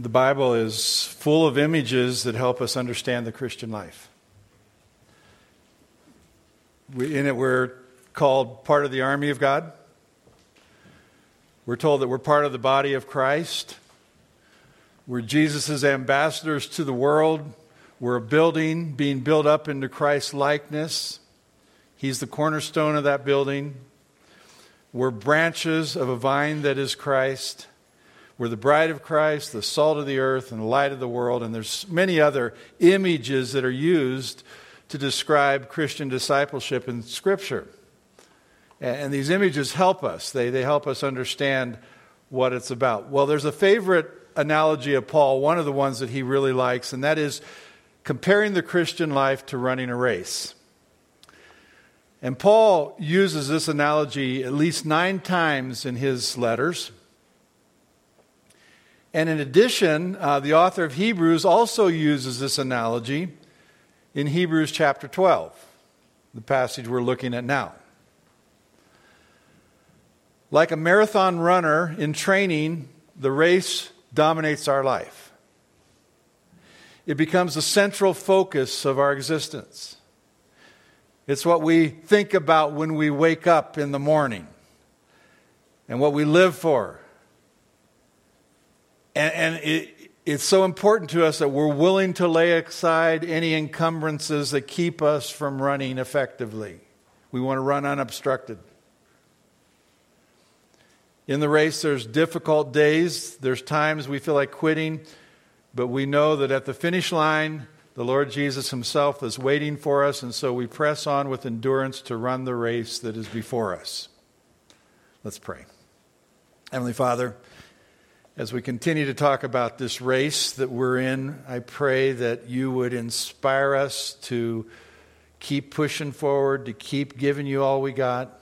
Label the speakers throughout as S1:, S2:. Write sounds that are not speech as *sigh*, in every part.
S1: The Bible is full of images that help us understand the Christian life. We, in it, we're called part of the army of God. We're told that we're part of the body of Christ. We're Jesus' ambassadors to the world. We're a building being built up into Christ's likeness. He's the cornerstone of that building. We're branches of a vine that is Christ. We're the bride of Christ, the salt of the earth, and the light of the world. And there's many other images that are used to describe Christian discipleship in Scripture. And these images help us, they, they help us understand what it's about. Well, there's a favorite analogy of Paul, one of the ones that he really likes, and that is comparing the Christian life to running a race. And Paul uses this analogy at least nine times in his letters. And in addition, uh, the author of Hebrews also uses this analogy in Hebrews chapter 12, the passage we're looking at now. Like a marathon runner in training, the race dominates our life. It becomes the central focus of our existence. It's what we think about when we wake up in the morning and what we live for and, and it, it's so important to us that we're willing to lay aside any encumbrances that keep us from running effectively. We want to run unobstructed. In the race, there's difficult days, there's times we feel like quitting, but we know that at the finish line, the Lord Jesus Himself is waiting for us, and so we press on with endurance to run the race that is before us. Let's pray. Heavenly Father, as we continue to talk about this race that we're in, I pray that you would inspire us to keep pushing forward, to keep giving you all we got,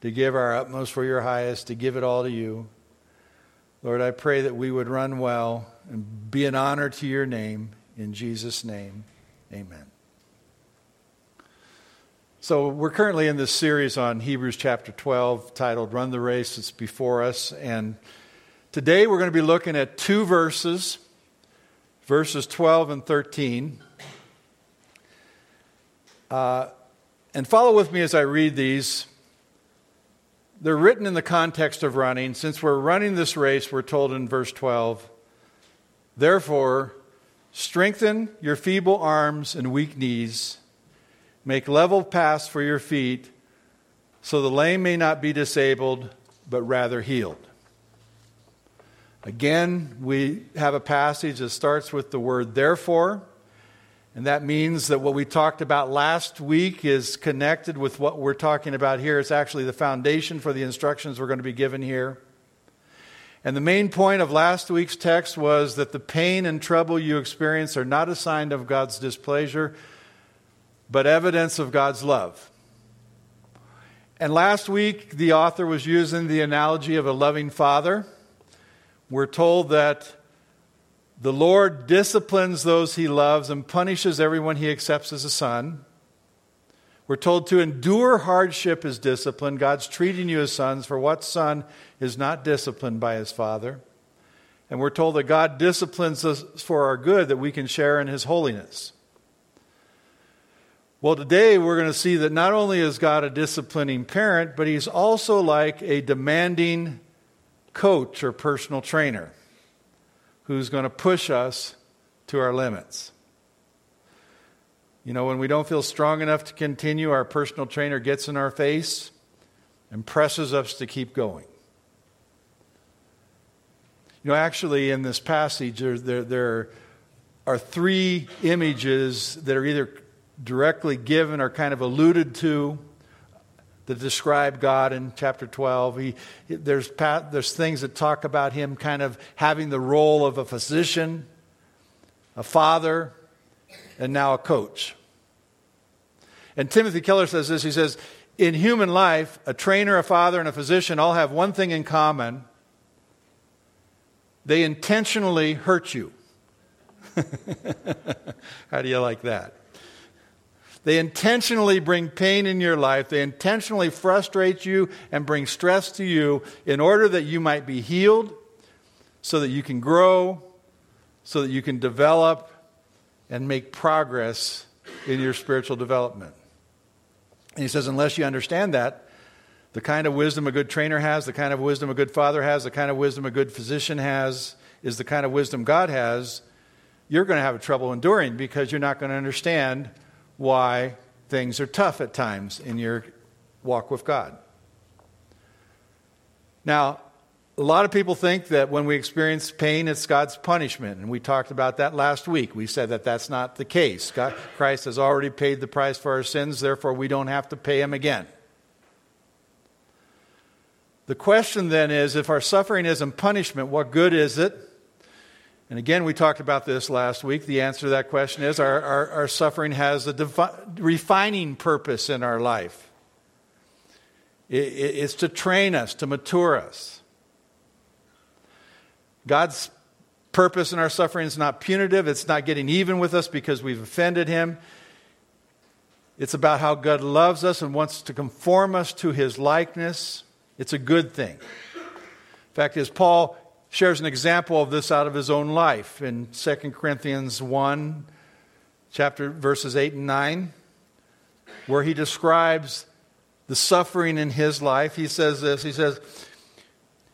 S1: to give our utmost for your highest, to give it all to you. Lord, I pray that we would run well and be an honor to your name. In Jesus' name, amen. So, we're currently in this series on Hebrews chapter 12 titled Run the Race That's Before Us. And Today we're going to be looking at two verses, verses 12 and 13. Uh, and follow with me as I read these. They're written in the context of running. Since we're running this race, we're told in verse 12, Therefore, strengthen your feeble arms and weak knees, make level paths for your feet, so the lame may not be disabled, but rather healed. Again, we have a passage that starts with the word therefore. And that means that what we talked about last week is connected with what we're talking about here. It's actually the foundation for the instructions we're going to be given here. And the main point of last week's text was that the pain and trouble you experience are not a sign of God's displeasure, but evidence of God's love. And last week, the author was using the analogy of a loving father we're told that the Lord disciplines those he loves and punishes everyone he accepts as a son. We're told to endure hardship as discipline. God's treating you as sons, for what son is not disciplined by his father? And we're told that God disciplines us for our good, that we can share in his holiness. Well, today we're going to see that not only is God a disciplining parent, but he's also like a demanding coach or personal trainer who's going to push us to our limits. You know, when we don't feel strong enough to continue, our personal trainer gets in our face and presses us to keep going. You know, actually, in this passage, there, there, there are three images that are either directly given or kind of alluded to that describe God in chapter 12. He, there's, there's things that talk about him kind of having the role of a physician, a father, and now a coach. And Timothy Keller says this he says, In human life, a trainer, a father, and a physician all have one thing in common they intentionally hurt you. *laughs* How do you like that? They intentionally bring pain in your life. They intentionally frustrate you and bring stress to you in order that you might be healed, so that you can grow, so that you can develop and make progress in your spiritual development. And he says, unless you understand that, the kind of wisdom a good trainer has, the kind of wisdom a good father has, the kind of wisdom a good physician has, is the kind of wisdom God has, you're going to have trouble enduring because you're not going to understand why things are tough at times in your walk with God. Now, a lot of people think that when we experience pain, it's God's punishment. And we talked about that last week. We said that that's not the case. God, Christ has already paid the price for our sins, therefore, we don't have to pay him again. The question then is if our suffering isn't punishment, what good is it? And again, we talked about this last week. The answer to that question is our, our, our suffering has a defi- refining purpose in our life, it, it, it's to train us, to mature us. God's purpose in our suffering is not punitive, it's not getting even with us because we've offended Him. It's about how God loves us and wants to conform us to His likeness. It's a good thing. In fact, as Paul shares an example of this out of his own life in 2 Corinthians 1, chapter verses 8 and 9, where he describes the suffering in his life. He says this He says,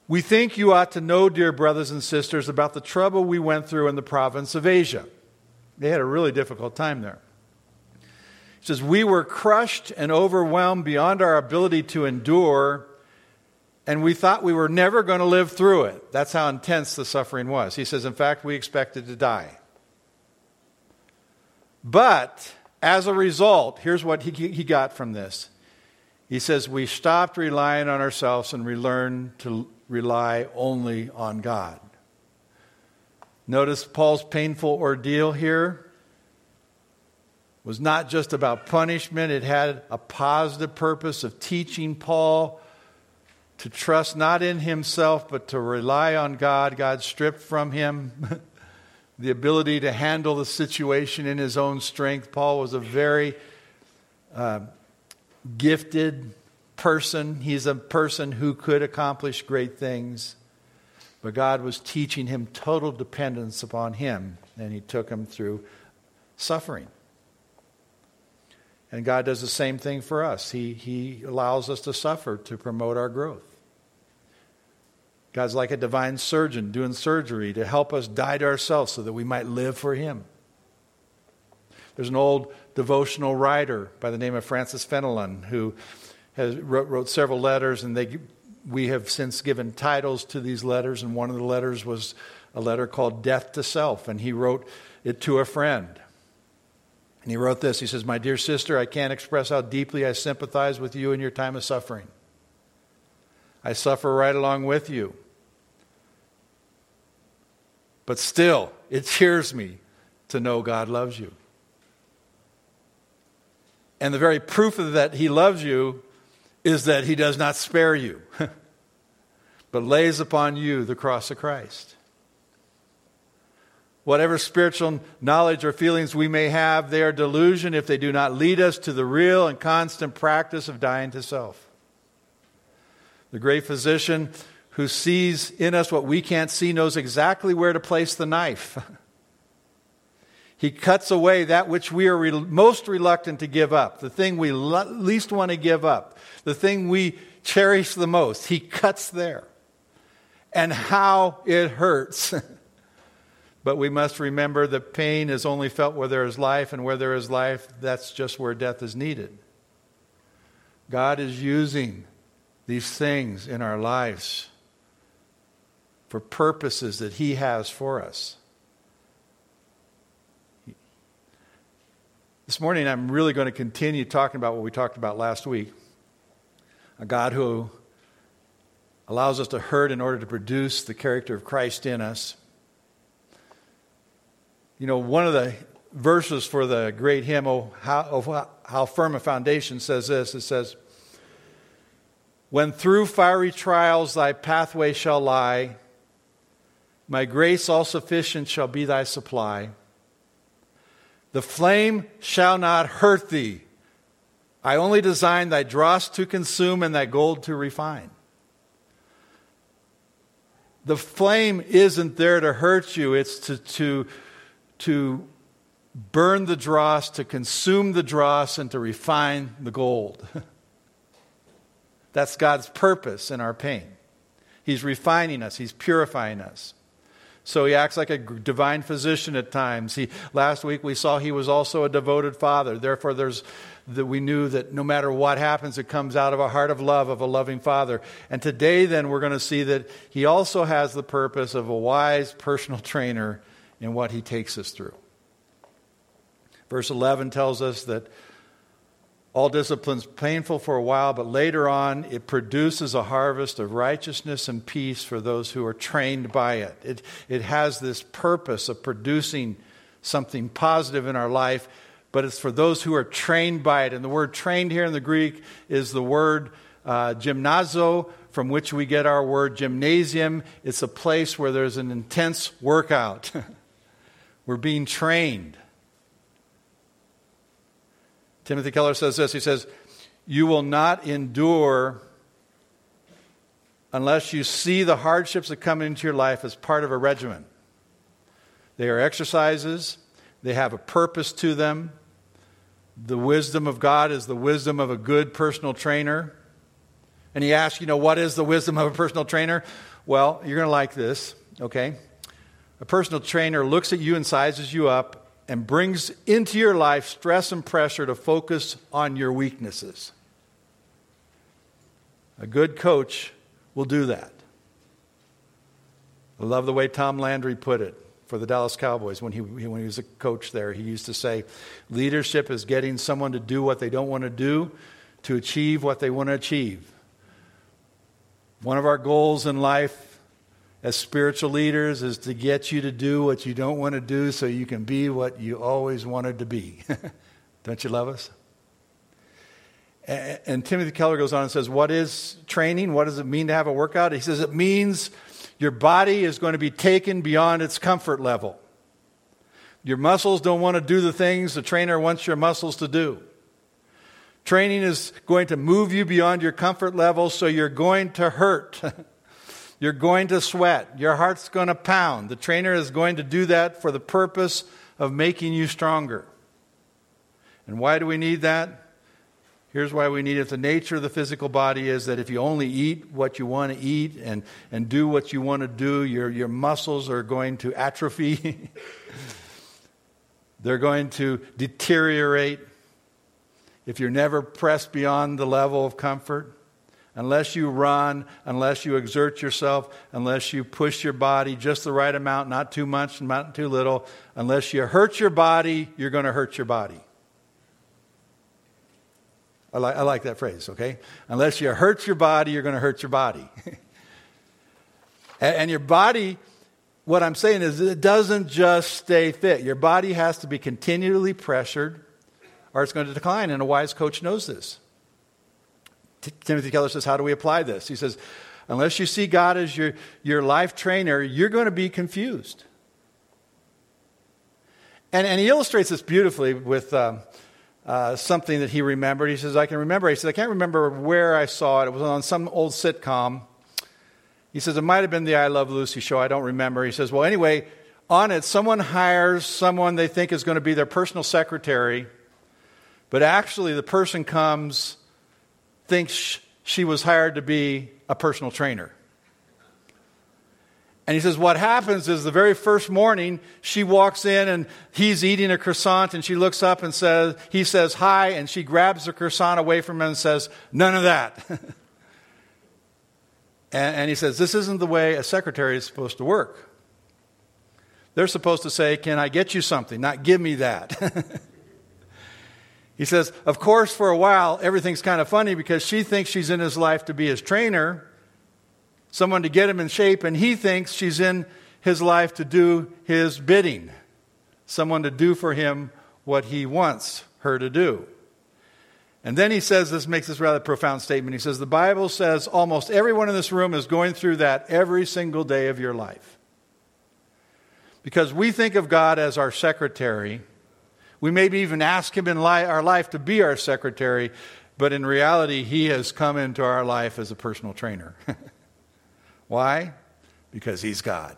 S1: we think you ought to know, dear brothers and sisters, about the trouble we went through in the province of Asia. They had a really difficult time there. He says, We were crushed and overwhelmed beyond our ability to endure, and we thought we were never going to live through it. That's how intense the suffering was. He says, In fact, we expected to die. But as a result, here's what he, he got from this. He says, We stopped relying on ourselves and we learned to rely only on God. Notice Paul's painful ordeal here was not just about punishment, it had a positive purpose of teaching Paul to trust not in himself, but to rely on God. God stripped from him *laughs* the ability to handle the situation in his own strength. Paul was a very uh, gifted, person. He's a person who could accomplish great things. But God was teaching him total dependence upon him, and he took him through suffering. And God does the same thing for us. He, he allows us to suffer to promote our growth. God's like a divine surgeon doing surgery to help us die to ourselves so that we might live for Him. There's an old devotional writer by the name of Francis Fenelon who has wrote, wrote several letters, and they, we have since given titles to these letters. And one of the letters was a letter called Death to Self, and he wrote it to a friend. And he wrote this He says, My dear sister, I can't express how deeply I sympathize with you in your time of suffering. I suffer right along with you. But still, it cheers me to know God loves you. And the very proof of that He loves you is that he does not spare you, *laughs* but lays upon you the cross of Christ. Whatever spiritual knowledge or feelings we may have, they are delusion if they do not lead us to the real and constant practice of dying to self. The great physician who sees in us what we can't see knows exactly where to place the knife. *laughs* he cuts away that which we are re- most reluctant to give up, the thing we le- least want to give up, the thing we cherish the most. He cuts there. And how it hurts. *laughs* but we must remember that pain is only felt where there is life, and where there is life, that's just where death is needed. God is using these things in our lives for purposes that He has for us. This morning, I'm really going to continue talking about what we talked about last week a God who allows us to hurt in order to produce the character of Christ in us. You know, one of the verses for the great hymn, oh, how, oh, how firm a foundation, says this it says, When through fiery trials thy pathway shall lie, my grace all sufficient shall be thy supply. The flame shall not hurt thee I only design thy dross to consume and thy gold to refine. The flame isn't there to hurt you, it's to, to, to burn the dross, to consume the dross, and to refine the gold. *laughs* That's God's purpose in our pain. He's refining us, He's purifying us. So he acts like a divine physician at times. He, last week we saw he was also a devoted father. Therefore, there's, that we knew that no matter what happens, it comes out of a heart of love of a loving father. And today, then, we're going to see that he also has the purpose of a wise personal trainer in what he takes us through. Verse 11 tells us that all discipline's painful for a while, but later on it produces a harvest of righteousness and peace for those who are trained by it. It, it has this purpose of producing something positive in our life, but it's for those who are trained by it. And the word trained here in the Greek is the word uh, gymnazo, from which we get our word gymnasium. It's a place where there's an intense workout. *laughs* We're being trained. Timothy Keller says this He says, You will not endure unless you see the hardships that come into your life as part of a regimen. They are exercises, they have a purpose to them. The wisdom of God is the wisdom of a good personal trainer. And he asks, you know, what is the wisdom of a personal trainer? Well, you're going to like this, okay? A personal trainer looks at you and sizes you up and brings into your life stress and pressure to focus on your weaknesses. A good coach will do that. I love the way Tom Landry put it for the Dallas Cowboys when he, when he was a coach there. He used to say, Leadership is getting someone to do what they don't want to do to achieve what they want to achieve. One of our goals in life as spiritual leaders is to get you to do what you don't want to do so you can be what you always wanted to be. *laughs* don't you love us? And, and Timothy Keller goes on and says, What is training? What does it mean to have a workout? He says, It means your body is going to be taken beyond its comfort level. Your muscles don't want to do the things the trainer wants your muscles to do. Training is going to move you beyond your comfort level, so you're going to hurt. *laughs* You're going to sweat. Your heart's going to pound. The trainer is going to do that for the purpose of making you stronger. And why do we need that? Here's why we need it. The nature of the physical body is that if you only eat what you want to eat and, and do what you want to do, your, your muscles are going to atrophy. *laughs* They're going to deteriorate if you're never pressed beyond the level of comfort unless you run, unless you exert yourself, unless you push your body just the right amount, not too much, not too little, unless you hurt your body, you're going to hurt your body. I like, I like that phrase, okay? Unless you hurt your body, you're going to hurt your body. *laughs* and, and your body, what I'm saying is, it doesn't just stay fit. Your body has to be continually pressured or it's going to decline, and a wise coach knows this. Timothy Keller says, How do we apply this? He says, Unless you see God as your, your life trainer, you're going to be confused. And, and he illustrates this beautifully with um, uh, something that he remembered. He says, I can remember. He says, I can't remember where I saw it. It was on some old sitcom. He says, It might have been the I Love Lucy show. I don't remember. He says, Well, anyway, on it, someone hires someone they think is going to be their personal secretary, but actually the person comes thinks she was hired to be a personal trainer. And he says, What happens is the very first morning, she walks in and he's eating a croissant, and she looks up and says, He says, Hi, and she grabs the croissant away from him and says, None of that. *laughs* and, and he says, This isn't the way a secretary is supposed to work. They're supposed to say, Can I get you something? Not give me that. *laughs* He says, Of course, for a while, everything's kind of funny because she thinks she's in his life to be his trainer, someone to get him in shape, and he thinks she's in his life to do his bidding, someone to do for him what he wants her to do. And then he says, this makes this rather profound statement. He says, The Bible says almost everyone in this room is going through that every single day of your life. Because we think of God as our secretary we maybe even ask him in our life to be our secretary, but in reality, he has come into our life as a personal trainer. *laughs* Why? because He's God.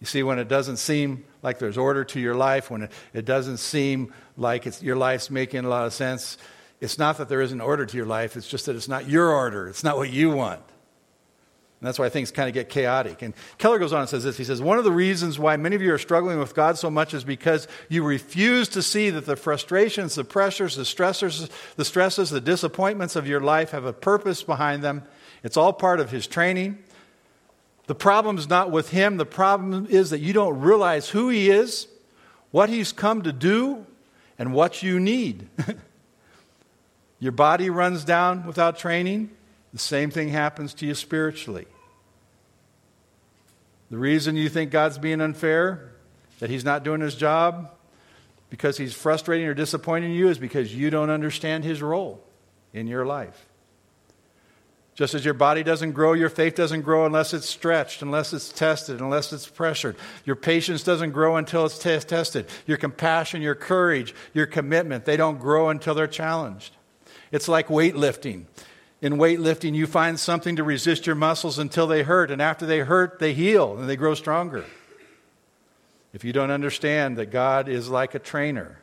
S1: You see, when it doesn't seem like there's order to your life, when it, it doesn't seem like your life's making a lot of sense, it's not that there isn't order to your life, it's just that it's not your order. It's not what you want. And that's why things kind of get chaotic. And Keller goes on and says this He says, One of the reasons why many of you are struggling with God so much is because you refuse to see that the frustrations, the pressures, the stressors, the stresses, the disappointments of your life have a purpose behind them. It's all part of His training. The problem is not with Him, the problem is that you don't realize who He is, what He's come to do, and what you need. *laughs* your body runs down without training. The same thing happens to you spiritually. The reason you think God's being unfair, that He's not doing His job, because He's frustrating or disappointing you, is because you don't understand His role in your life. Just as your body doesn't grow, your faith doesn't grow unless it's stretched, unless it's tested, unless it's pressured. Your patience doesn't grow until it's t- tested. Your compassion, your courage, your commitment, they don't grow until they're challenged. It's like weightlifting. In weightlifting, you find something to resist your muscles until they hurt, and after they hurt, they heal and they grow stronger. If you don't understand that God is like a trainer,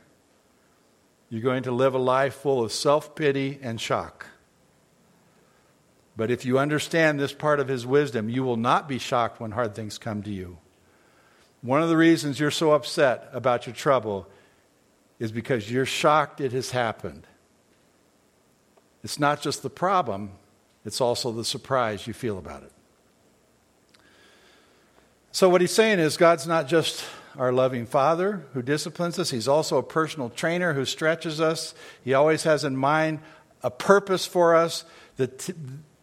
S1: you're going to live a life full of self pity and shock. But if you understand this part of His wisdom, you will not be shocked when hard things come to you. One of the reasons you're so upset about your trouble is because you're shocked it has happened. It's not just the problem, it's also the surprise you feel about it. So, what he's saying is, God's not just our loving Father who disciplines us, He's also a personal trainer who stretches us. He always has in mind a purpose for us that,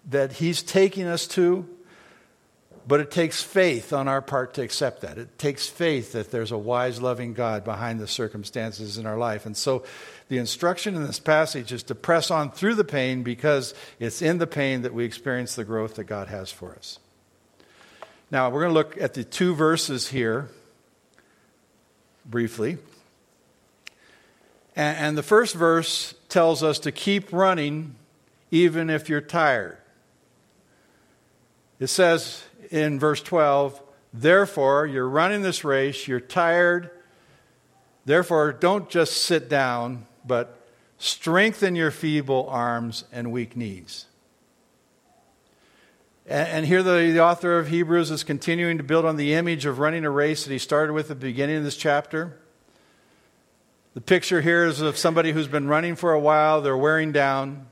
S1: that He's taking us to. But it takes faith on our part to accept that. It takes faith that there's a wise, loving God behind the circumstances in our life. And so the instruction in this passage is to press on through the pain because it's in the pain that we experience the growth that God has for us. Now, we're going to look at the two verses here briefly. And, the first verse tells us to keep running even if you're tired. It says in verse 12, Therefore, you're running this race, you're tired. Therefore, don't just sit down, but strengthen your feeble arms and weak knees. And, here, the, the author of Hebrews is continuing to build on the image of running a race that he started with at the beginning of this chapter. The picture here is of somebody who's been running for a while, they're wearing down.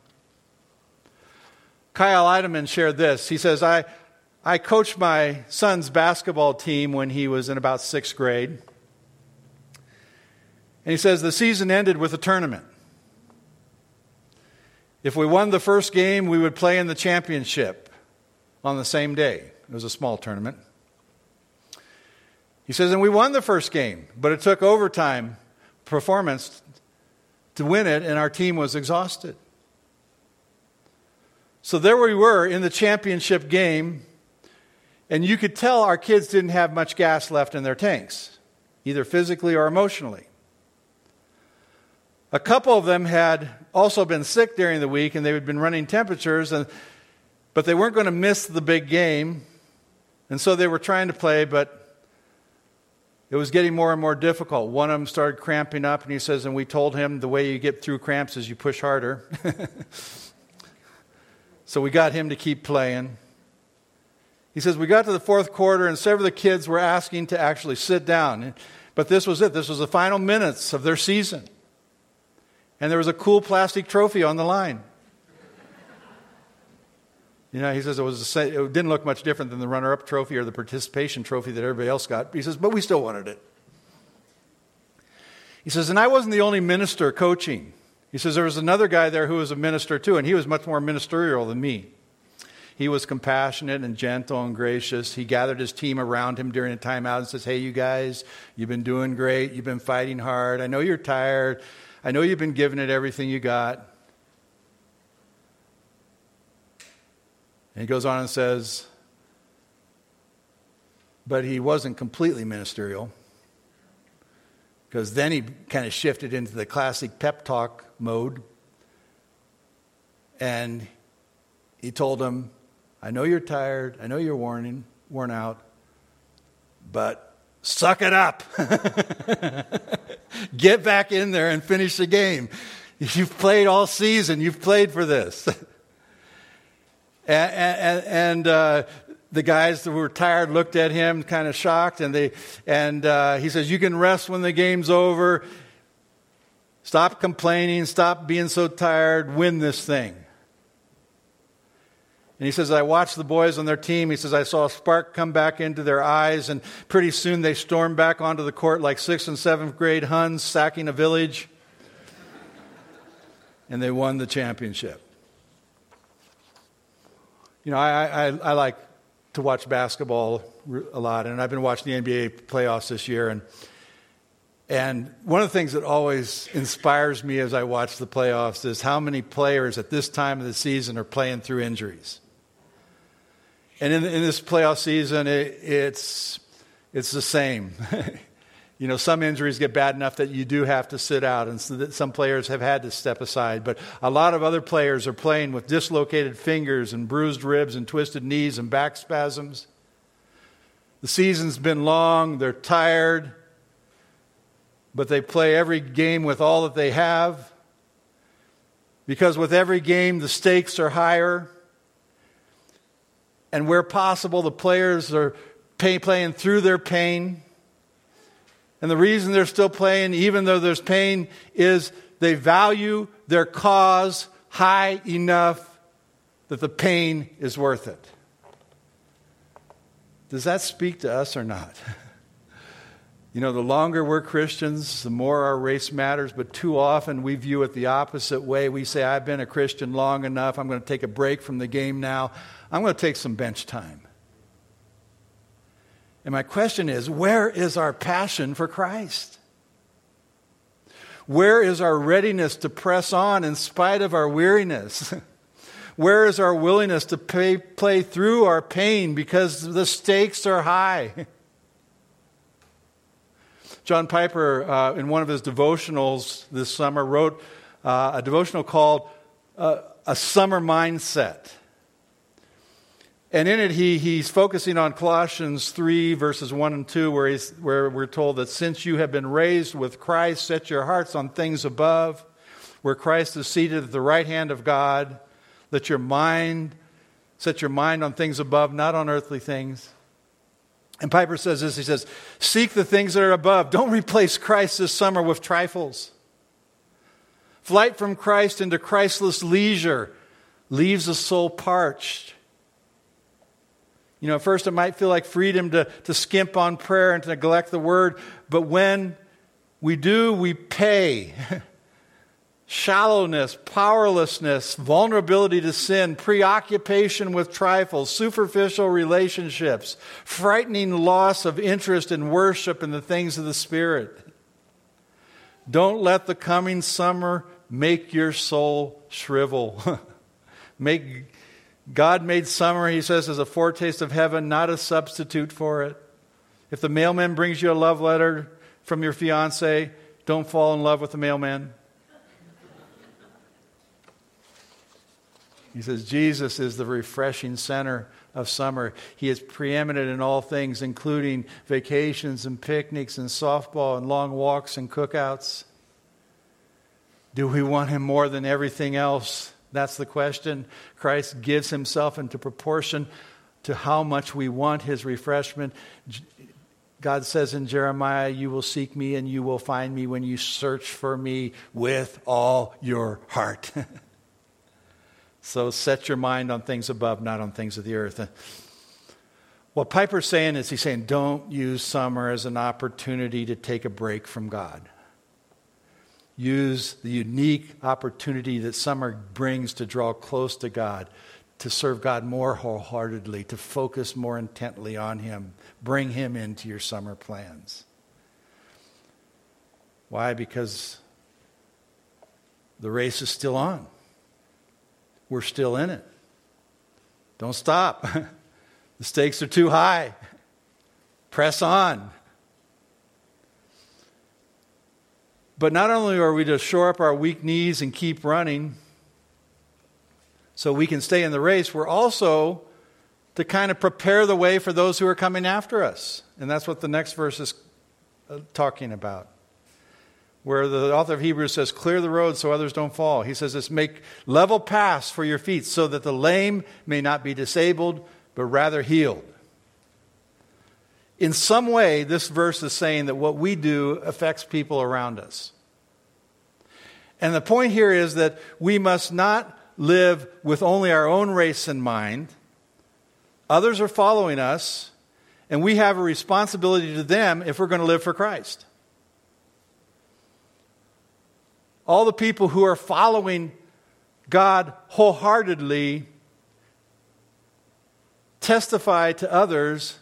S1: Kyle Idleman shared this. He says, I, I coached my son's basketball team when he was in about sixth grade. And he says the season ended with a tournament. If we won the first game, we would play in the championship on the same day. It was a small tournament. He says, and we won the first game, but it took overtime performance to win it, and our team was exhausted. So there we were in the championship game and you could tell our kids didn't have much gas left in their tanks, either physically or emotionally. A couple of them had also been sick during the week and they had been running temperatures, and, but they weren't going to miss the big game. And so they were trying to play, but it was getting more and more difficult. One of them started cramping up, and he says, and we told him the way you get through cramps is you push harder. *laughs* so we got him to keep playing. He says, We got to the fourth quarter, and several of the kids were asking to actually sit down. But this was it. This was the final minutes of their season. And there was a cool plastic trophy on the line. You know, he says it, was it didn't look much different than the runner up trophy or the participation trophy that everybody else got. He says, but we still wanted it. He says, and I wasn't the only minister coaching. He says, there was another guy there who was a minister too, and he was much more ministerial than me. He was compassionate and gentle and gracious. He gathered his team around him during a timeout and says, Hey, you guys, you've been doing great. You've been fighting hard. I know you're tired. I know you've been giving it everything you got. And he goes on and says, But he wasn't completely ministerial because then he kind of shifted into the classic pep talk mode. And he told them, I know you're tired. I know you're worn, worn out. But suck it up. *laughs* Get back in there and finish the game. You've played all season. You've played for this. *laughs* and, and, and uh, the guys that were tired looked at him kind of shocked and they and uh, he says you can rest when the game's over. Stop complaining stop being so tired win this thing. And he says i watched the boys on their team. He says i saw a spark come back into their eyes and pretty soon they stormed back onto the court like sixth and seventh grade huns sacking a village. And they won the championship. You know i, I, I like to watch basketball a lot, and I've been watching the NBA playoffs this year. And, and one of the things that always inspires me as I watch the playoffs is how many players at this time of the season are playing through injuries. And in, in this playoff season, it, it's, it's the same. *laughs* you know, some injuries get bad enough that you do have to sit out, and some players have had to step aside. But a lot of other players are playing with dislocated fingers and bruised ribs and twisted knees and back spasms. The season's been long, they're tired, but they play every game with all that they have. Because with every game, the stakes are higher. And where possible, the players are pay, playing through their pain. And the reason they're still playing, even though there's pain, is they value their cause high enough that the pain is worth it. Does that speak to us or not? *laughs* You know, the longer we're Christians, the more our race matters, but too often we view it the opposite way. We say, I've been a Christian long enough. I'm going to take a break from the game now. I'm going to take some bench time. And my question is where is our passion for Christ? Where is our readiness to press on in spite of our weariness? *laughs* Where is our willingness to pay, play through our pain because the stakes are high? *laughs* John Piper, uh, in one of his devotionals this summer, wrote uh, a devotional called uh, A Summer Mindset. And in it, he, he's focusing on Colossians 3, verses 1 and 2, where, he's, where we're told that since you have been raised with Christ, set your hearts on things above, where Christ is seated at the right hand of God. Let your mind, set your mind on things above, not on earthly things. And Piper says this he says, Seek the things that are above. Don't replace Christ this summer with trifles. Flight from Christ into Christless leisure leaves the soul parched you know, at first it might feel like freedom to, to skimp on prayer and to neglect the word, but when we do, we pay. *laughs* Shallowness, powerlessness, vulnerability to sin, preoccupation with trifles, superficial relationships, frightening loss of interest in worship and the things of the Spirit. Don't let the coming summer make your soul shrivel. *laughs* make God made summer, he says, as a foretaste of heaven, not a substitute for it. If the mailman brings you a love letter from your fiance, don't fall in love with the mailman. He says, Jesus is the refreshing center of summer. He is preeminent in all things, including vacations and picnics and softball and long walks and cookouts. Do we want him more than everything else? That's the question. Christ gives himself into proportion to how much we want his refreshment. God says in Jeremiah, You will seek me and you will find me when you search for me with all your heart. *laughs* so set your mind on things above, not on things of the earth. What Piper's saying is he's saying, Don't use summer as an opportunity to take a break from God use the unique opportunity that summer brings to draw close to God, to serve God more wholeheartedly, to focus more intently on Him. Bring Him into your summer plans. Why? Because the race is still on. We're still in it. Don't stop. *laughs* the stakes are too high. Press on. But not only are we to shore up our weak knees and keep running so we can stay in the race, we're also to kind of prepare the way for those who are coming after us. And that's what the next verse is uh, talking about. Where the author of Hebrews says, Clear the road so others don't fall. He says, This make level paths for your feet so that the lame may not be disabled, but rather healed. In some way, this verse is saying that what we do affects people around us. And the point here is that we must not live with only our own race in mind Others are following us, and we have a responsibility to them if we're going to live for Christ. All the people who are following God wholeheartedly testify to others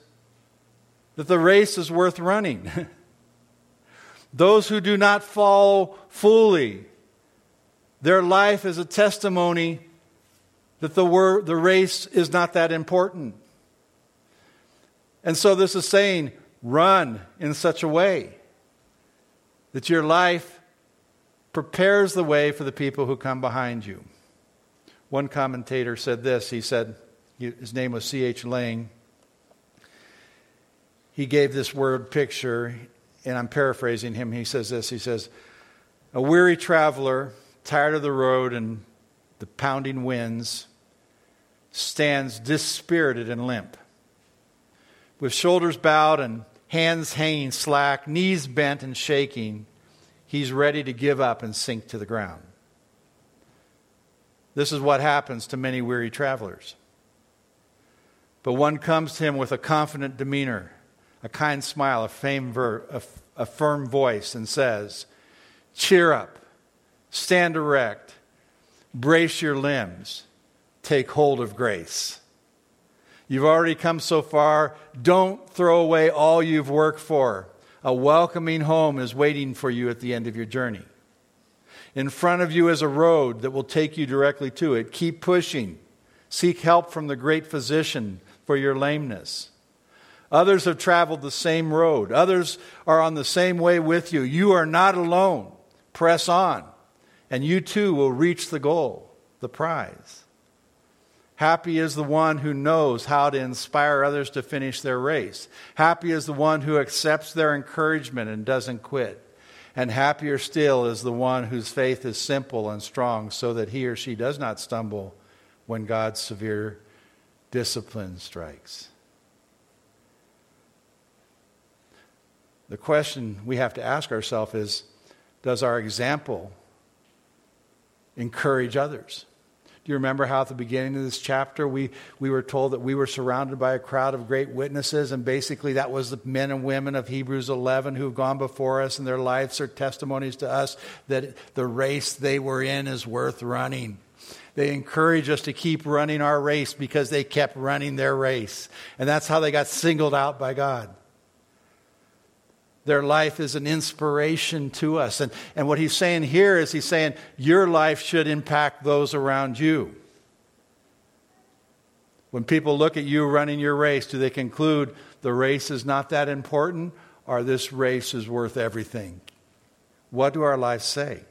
S1: that the race is worth running. *laughs* Those who do not follow fully, their life is a testimony that the, word, the race is not that important. And so this is saying, run in such a way that your life prepares the way for the people who come behind you. One commentator said this. He said, his name was C.H. Lang. He gave this word picture, and I'm paraphrasing him. He says this He says, A weary traveler, tired of the road and the pounding winds, stands dispirited and limp. With shoulders bowed and hands hanging slack, knees bent and shaking, he's ready to give up and sink to the ground. This is what happens to many weary travelers. But one comes to him with a confident demeanor, a kind smile, a, ver- a, a firm voice, and says, Cheer up, stand erect, brace your limbs take hold of grace. You've already come so far. Don't throw away all you've worked for. A welcoming home is waiting for you at the end of your journey. In front of you is a road that will take you directly to it. Keep pushing. Seek help from the great physician for your lameness. Others have traveled the same road. Others are on the same way with you. You are not alone. Press on, and you too will reach the goal, the prize. Happy is the one who knows how to inspire others to finish their race. Happy is the one who accepts their encouragement and doesn't quit. And happier still is the one whose faith is simple and strong so that he or she does not stumble when God's severe discipline strikes. The question we have to ask ourselves is Does our example encourage others? Do you remember how at the beginning of this chapter we, we were told that we were surrounded by a crowd of great witnesses, and basically that was the men and women of Hebrews 11 who have gone before us, and their lives are testimonies to us that the race they were in is worth running. They encourage us to keep running our race because they kept running their race. And that's how they got singled out by God. Their life is an inspiration to us. And, and what he's saying here is he's saying your life should impact those around you. When people look at you running your race, do they conclude the race is not that important or this race is worth everything? What do our lives say?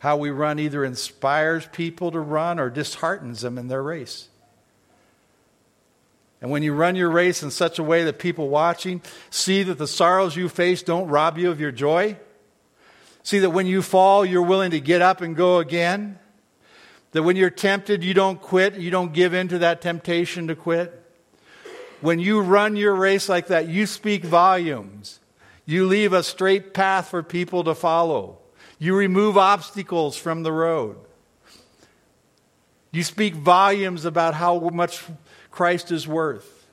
S1: How we run either inspires people to run or disheartens them in their race. And when you run your race in such a way that people watching see that the sorrows you face don't rob you of your joy, see that when you fall, you're willing to get up and go again, that when you're tempted, you don't quit, you don't give in to that temptation to quit. When you run your race like that, you speak volumes. You leave a straight path for people to follow. You remove obstacles from the road. You speak volumes about how much Christ is worth.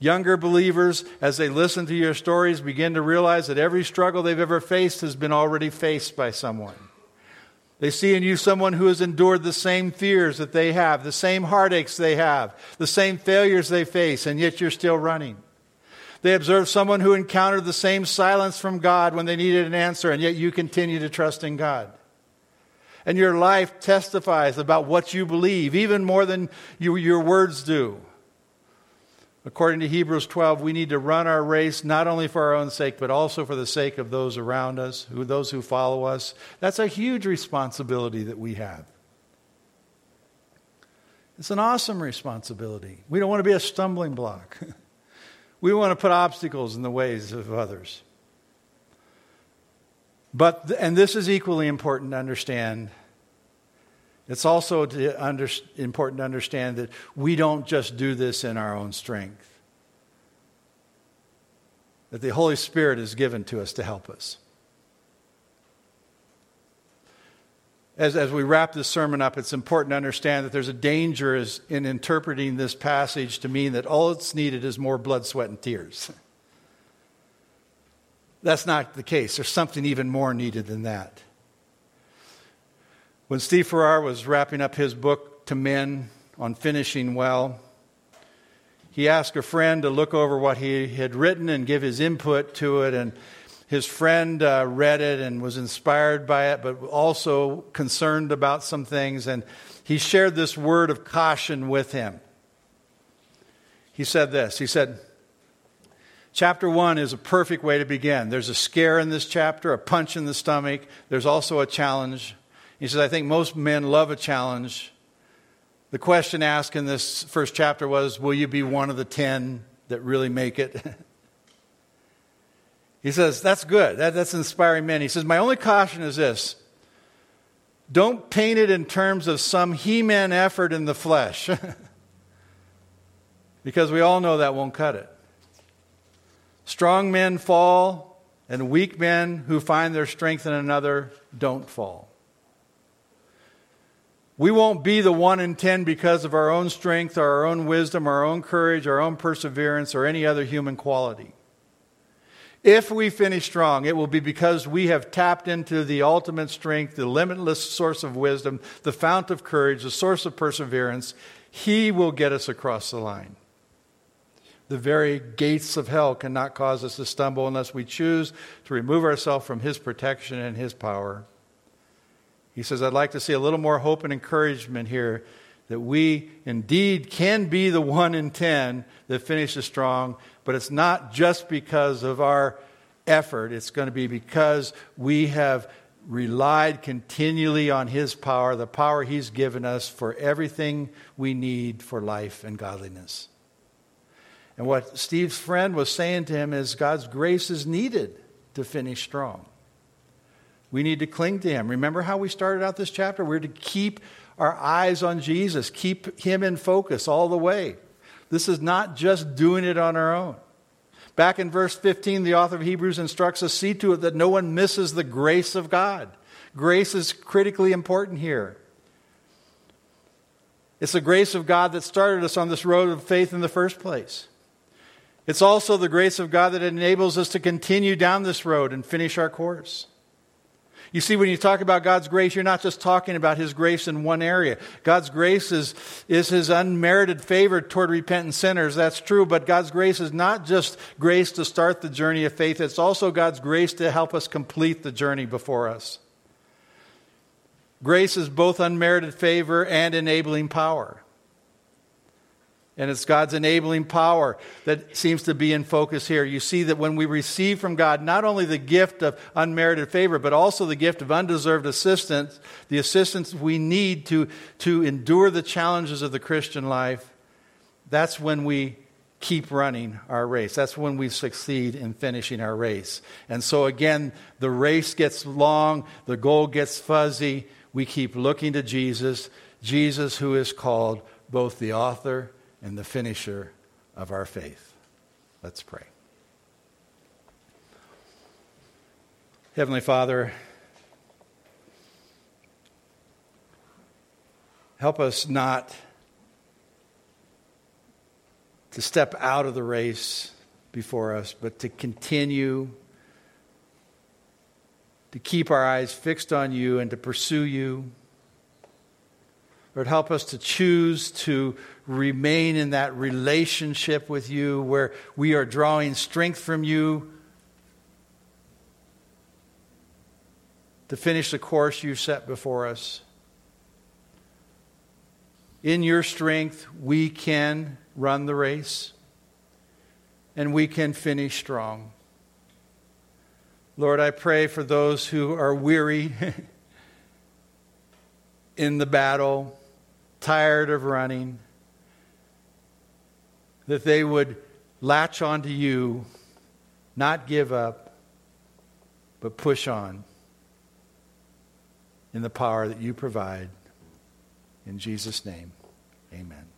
S1: Younger believers, as they listen to your stories, begin to realize that every struggle they've ever faced has been already faced by someone. They see in you someone who has endured the same fears that they have, the same heartaches they have, the same failures they face, and yet you're still running. They observe someone who encountered the same silence from God when they needed an answer, and yet you continue to trust in God and your life testifies about what you believe, even more than you, your words do. According to Hebrews 12, we need to run our race not only for our own sake, but also for the sake of those around us, who, those who follow us. That's a huge responsibility that we have. It's an awesome responsibility. We don't want to be a stumbling block. *laughs* we want to put obstacles in the ways of others. But, and this is equally important to understand. It's also to under, important to understand that we don't just do this in our own strength, that the Holy Spirit is given to us to help us. As, as we wrap this sermon up, it's important to understand that there's a danger in interpreting this passage to mean that all it's needed is more blood, sweat, and tears. *laughs* That's not the case. There's something even more needed than that. When Steve Farrar was wrapping up his book to men on finishing well, he asked a friend to look over what he had written and give his input to it. And his friend uh, read it and was inspired by it, but also concerned about some things. And he shared this word of caution with him. He said this He said, Chapter one is a perfect way to begin. There's a scare in this chapter, a punch in the stomach. There's also a challenge. He says, I think most men love a challenge. The question asked in this first chapter was, Will you be one of the ten that really make it? *laughs* he says, That's good. That, that's inspiring men. He says, My only caution is this don't paint it in terms of some He Man effort in the flesh, *laughs* because we all know that won't cut it. Strong men fall, and weak men who find their strength in another don't fall. We won't be the one in ten because of our own strength, or our own wisdom, our own courage, our own perseverance, or any other human quality. If we finish strong, it will be because we have tapped into the ultimate strength, the limitless source of wisdom, the fount of courage, the source of perseverance. He will get us across the line. The very gates of hell cannot cause us to stumble unless we choose to remove ourselves from His protection and His power. He says, I'd like to see a little more hope and encouragement here that we indeed can be the one in ten that finishes strong, but it's not just because of our effort. It's going to be because we have relied continually on His power, the power He's given us for everything we need for life and godliness. And what Steve's friend was saying to him is God's grace is needed to finish strong. We need to cling to Him. Remember how we started out this chapter? We're to keep our eyes on Jesus, keep Him in focus all the way. This is not just doing it on our own. Back in verse 15, the author of Hebrews instructs us see to it that no one misses the grace of God. Grace is critically important here. It's the grace of God that started us on this road of faith in the first place. It's also the grace of God that enables us to continue down this road and finish our course. You see, when you talk about God's grace, you're not just talking about His grace in one area. God's grace is, is His unmerited favor toward repentant sinners. That's true, but God's grace is not just grace to start the journey of faith, it's also God's grace to help us complete the journey before us. Grace is both unmerited favor and enabling power. And it's God's enabling power that seems to be in focus here. You see that when we receive from God not only the gift of unmerited favor, but also the gift of undeserved assistance, the assistance we need to, to endure the challenges of the Christian life, that's when we keep running our race. That's when we succeed in finishing our race. And so, again, the race gets long, the goal gets fuzzy. We keep looking to Jesus, Jesus who is called both the author and the finisher of our faith. Let's pray. Heavenly Father, help us not to step out of the race before us, but to continue to keep our eyes fixed on you and to pursue you Lord, help us to choose to remain in that relationship with you where we are drawing strength from you to finish the course you've set before us. In your strength, we can run the race and we can finish strong. Lord, I pray for those who are weary *laughs* in the battle tired of running, that they would latch onto you, not give up, but push on in the power that you provide. In Jesus' name, amen.